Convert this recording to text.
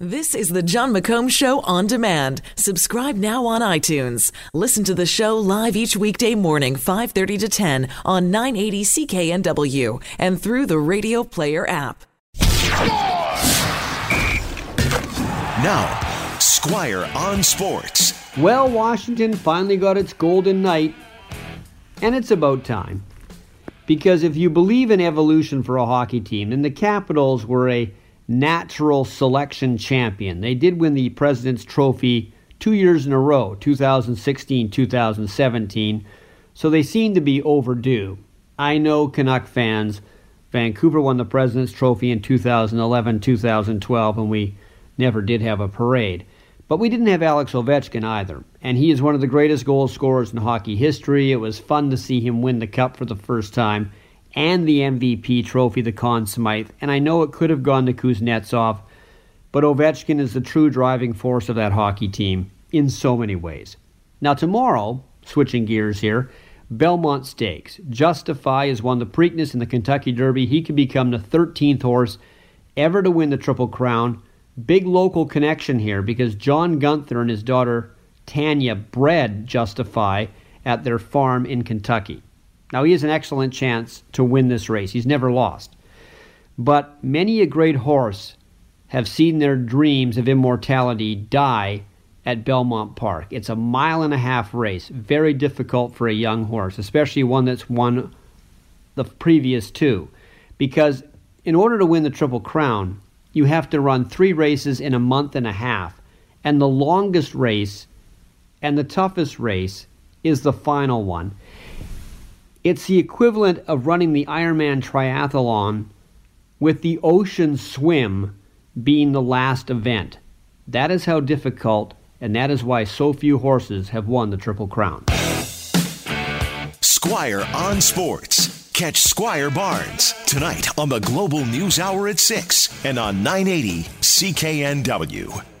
This is the Jon McComb Show on demand. Subscribe now on iTunes. Listen to the show live each weekday morning, 5:30 to 10 on 980 CKNW and through the Radio Player app. Now, Squire on Sports. Well, Washington finally got its golden night, and it's about time. Because if you believe in evolution for a hockey team, then the Capitals were a natural selection champion. They did win the President's Trophy two years in a row, 2016 2017, so they seem to be overdue. I know Canuck fans. Vancouver won the President's Trophy in 2011 2012, and we never did have a parade. But we didn't have Alex Ovechkin either, and he is one of the greatest goal scorers in hockey history. It was fun to see him win the Cup for the first time and the MVP trophy, the Conn Smythe, and I know it could have gone to Kuznetsov, but Ovechkin is the true driving force of that hockey team in so many ways. Now, tomorrow, switching gears here, Belmont Stakes. Justify has won the Preakness in the Kentucky Derby. He could become the 13th horse ever to win the Triple Crown. Big local connection here because John Gunther and his daughter Tanya bred Justify at their farm in Kentucky. Now, he has an excellent chance to win this race. He's never lost. But many a great horse have seen their dreams of immortality die at Belmont Park. It's a mile and a half race, very difficult for a young horse, especially one that's won the previous two. Because in order to win the Triple Crown, you have to run three races in a month and a half. And the longest race and the toughest race is the final one. It's the equivalent of running the Ironman triathlon with the ocean swim being the last event. That is how difficult, and that is why so few horses have won the Triple Crown. Squire on Sports. Catch Squire Barnes tonight on the Global News Hour at 6 and on 980 CKNW.